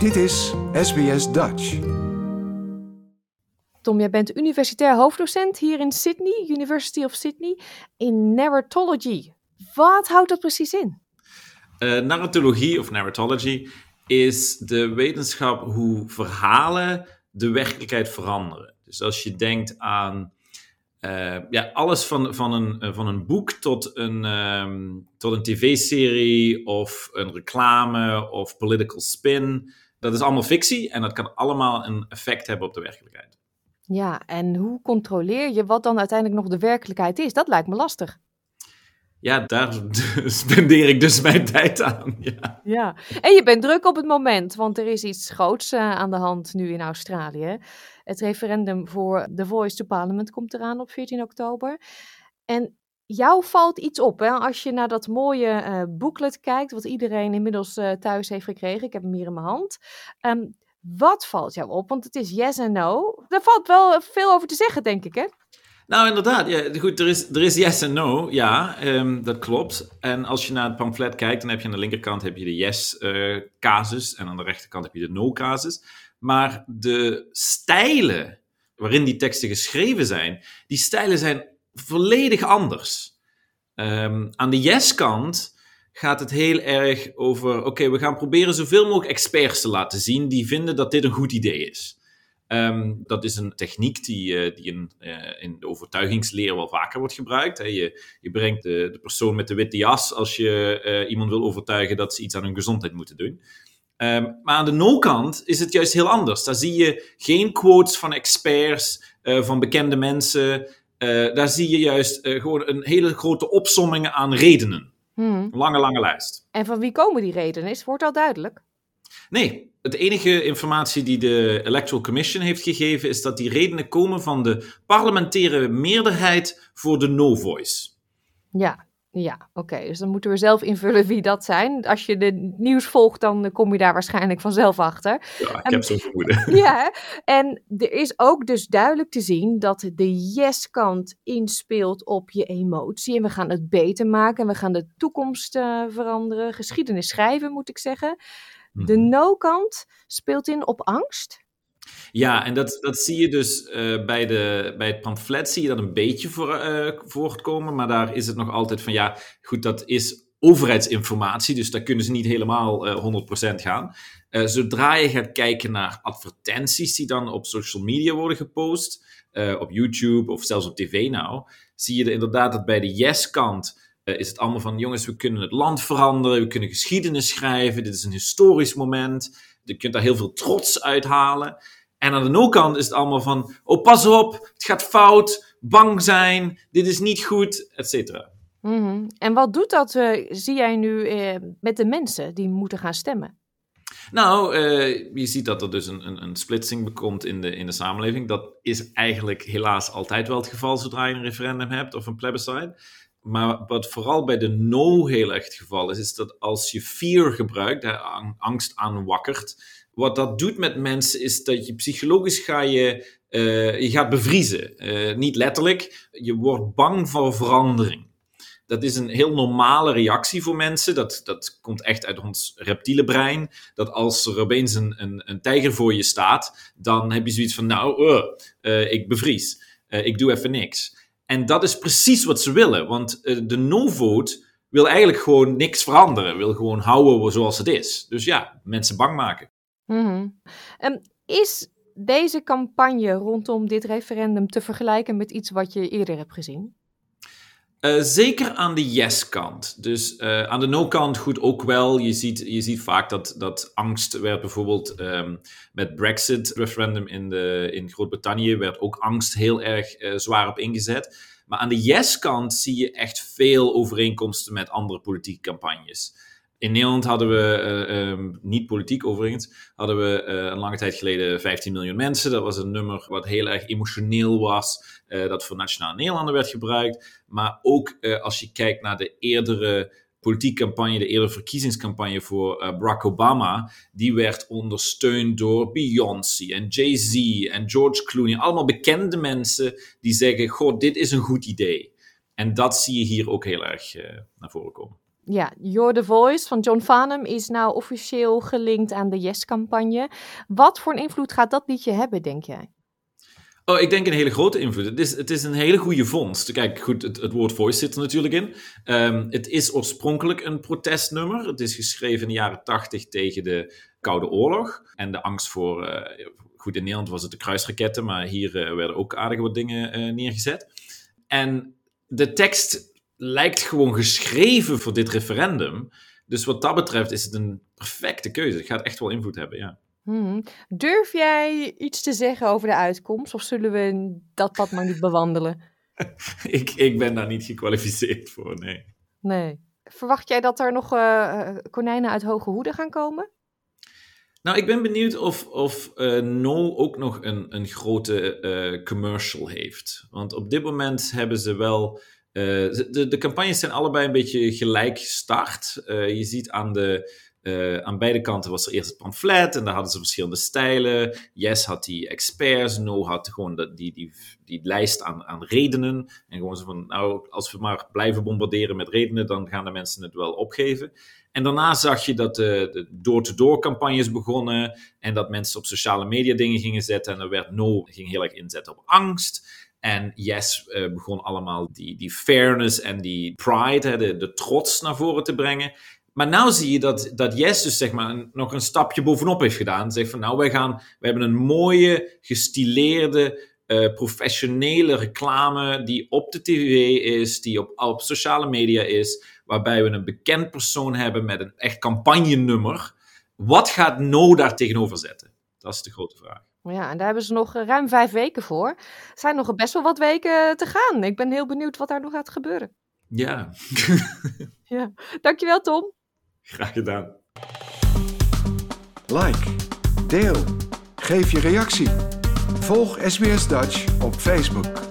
Dit is SBS Dutch. Tom, jij bent universitair hoofddocent hier in Sydney, University of Sydney, in narratology. Wat houdt dat precies in? Uh, narratologie of narratology is de wetenschap hoe verhalen de werkelijkheid veranderen. Dus als je denkt aan uh, ja, alles van, van, een, eh, van een boek tot een, um, tot een tv-serie of een reclame of political spin. Dat is allemaal fictie en dat kan allemaal een effect hebben op de werkelijkheid. Ja, en hoe controleer je wat dan uiteindelijk nog de werkelijkheid is? Dat lijkt me lastig. Ja, daar spendeer ik dus mijn tijd aan. Ja. ja, en je bent druk op het moment, want er is iets groots uh, aan de hand nu in Australië. Het referendum voor The Voice to Parliament komt eraan op 14 oktober. En jou valt iets op hè? als je naar dat mooie uh, booklet kijkt, wat iedereen inmiddels uh, thuis heeft gekregen. Ik heb hem hier in mijn hand. Um, wat valt jou op? Want het is yes en no. Daar valt wel veel over te zeggen, denk ik, hè? Nou, inderdaad. Ja, goed, er is, er is yes en no. Ja, um, dat klopt. En als je naar het pamflet kijkt, dan heb je aan de linkerkant heb je de yes-casus en aan de rechterkant heb je de no-casus. Maar de stijlen waarin die teksten geschreven zijn, die stijlen zijn volledig anders. Um, aan de yes-kant gaat het heel erg over: oké, we gaan proberen zoveel mogelijk experts te laten zien die vinden dat dit een goed idee is. Um, dat is een techniek die, uh, die in, uh, in de overtuigingsleer wel vaker wordt gebruikt. Je, je brengt de, de, persoon met de witte jas als je uh, iemand wil overtuigen dat ze iets aan hun gezondheid moeten doen. Um, maar aan de no-kant is het juist heel anders. Daar zie je geen quotes van experts, van bekende mensen. Daar zie je juist gewoon een hele grote opsomming aan redenen. Hmm. Lange, lange lijst. En van wie komen die redenen? Is, wordt al duidelijk? Nee, het enige informatie die de Electoral Commission heeft gegeven is dat die redenen komen van de parlementaire meerderheid voor de no-voice. Ja, ja, oké. Dus dan moeten we zelf invullen wie dat zijn. Als je de nieuws volgt, dan kom je daar waarschijnlijk vanzelf achter. Ja, ik heb zo'n vermoeden. Ja, en er is ook dus duidelijk te zien dat de yes-kant inspeelt op je emotie. En we gaan het beter maken en we gaan de toekomst uh, veranderen. Geschiedenis schrijven, moet ik zeggen. De mhm. no-kant speelt in op angst. Ja, en dat, dat zie je dus uh, bij, de, bij het pamflet, zie je dat een beetje voor, uh, voortkomen, maar daar is het nog altijd van, ja, goed, dat is overheidsinformatie, dus daar kunnen ze niet helemaal uh, eh, 100% gaan. zodra je gaat kijken naar advertenties die dan op social media worden gepost, op YouTube of zelfs op tv nou, zie je er inderdaad dat bij de yes-kant is het allemaal van, jongens, we kunnen het land veranderen, we kunnen geschiedenis schrijven, dit is een historisch moment, je kunt daar heel veel trots uithalen. En aan de no-kant is het allemaal van, oh pas op, het gaat fout, bang zijn, dit is niet goed, et cetera. Mm En wat doet dat, uh, zie jij nu uh, met de mensen die moeten gaan stemmen? Nou, uh, je ziet dat er dus een, een, een, splitsing komt in de, in de samenleving. Dat is eigenlijk helaas altijd wel het geval zodra je een referendum hebt of een plebiscite. Maar wat vooral bij de no heel erg het geval is, is dat als je fear gebruikt, hè, angst aanwakkert, wat dat doet met mensen is dat je psychologisch ga je, uh, je gaat bevriezen. Uh, niet letterlijk, je wordt bang voor verandering. Dat is een heel normale reactie voor mensen. Dat, dat komt echt uit ons reptiele brein. Dat als er opeens een, een, een tijger voor je staat, dan heb je zoiets van, nou, uh, ik bevries. ik doe even niks. En dat is precies wat ze willen, want de no-vote wil eigenlijk gewoon niks veranderen. Wil gewoon houden zoals het is. Dus ja, mensen bang maken. Mm is deze campagne rondom dit referendum te vergelijken met iets wat je eerder hebt gezien? Uh, zeker aan de yes-kant. Dus uh, aan de no-kant goed ook wel. Je ziet, je ziet vaak dat, dat angst werd bijvoorbeeld um, met Brexit-referendum in, de, in Groot-Brittannië, werd ook angst heel erg uh, zwaar op ingezet. Maar aan de yes-kant zie je echt veel overeenkomsten met andere politieke campagnes. In Nederland hadden we, uh, um, niet politiek overigens, hadden we uh, een lange tijd geleden 15 miljoen mensen. Dat was een nummer wat heel erg emotioneel was, uh, dat voor Nationaal Nederlanden werd gebruikt. Maar ook als je kijkt naar de eerdere politieke campagne, de eerdere verkiezingscampagne voor Barack Obama, die werd ondersteund door Beyoncé en Jay-Z en George Clooney. Allemaal bekende mensen die zeggen, goh, dit is een goed idee. En dat zie je hier ook heel erg naar voren komen. Ja, You're the Voice van John Farnham is nou officieel gelinkt aan de Yes-campagne. Wat voor een invloed gaat dat liedje hebben, denk jij? Oh, ik denk een hele grote invloed. Het is, het is een hele goede vondst. Kijk, goed, het, het woord voice zit er natuurlijk in. Ehm, het is oorspronkelijk een protestnummer. Het is geschreven in de jaren tachtig tegen de Koude Oorlog. En de angst voor... Uh, goed, in Nederland was het de kruisraketten, maar hier uh, werden ook aardig wat dingen uh, neergezet. En de tekst lijkt gewoon geschreven voor dit referendum. Dus wat dat betreft is het een perfecte keuze. Het gaat echt wel invloed hebben, ja. Hmm. Durf jij iets te zeggen over de uitkomst? Of zullen we dat pad maar niet bewandelen? ik, ik ben daar niet gekwalificeerd voor, nee. Nee. Verwacht jij dat er nog uh, konijnen uit hoge hoeden gaan komen? Nou, ik ben benieuwd of, of uh, No ook nog een, een grote uh, commercial heeft. Want op dit moment hebben ze wel. Uh, de, de campagnes zijn allebei een beetje gelijk gestart. je ziet aan de uh, aan beide kanten was er eerst het pamflet en daar hadden ze verschillende stijlen. Yes had die experts, No had gewoon die, die, die, lijst aan, aan redenen. En gewoon zo van, nou, als we maar blijven bombarderen met redenen, dan gaan de mensen het wel opgeven. En daarna zag je dat de door-to-door campagnes begonnen en dat mensen op sociale media dingen gingen zetten. En er werd No ging heel erg inzetten op angst. En Yes uh, begon allemaal die, die fairness en die pride, de, trots naar voren te brengen. Maar nu zie je dat, dat Yes dus zeg maar nog een stapje bovenop heeft gedaan. Zegt van nou, wij gaan, we hebben een mooie, gestileerde, uh, professionele reclame die op de tv is, die op, op sociale media is, waarbij we een bekend persoon hebben met een echt campagnenummer. Wat gaat No daar tegenover zetten? Dat is de grote vraag. Ja, en daar hebben ze nog eh, ruim vijf weken voor. Er zijn nog best wel wat weken te gaan. Ik ben heel benieuwd wat daar nog gaat gebeuren. Ja. ja. Dankjewel, Tom. Graag gedaan. Like, deel, geef je reactie. Volg SBS Dutch op Facebook.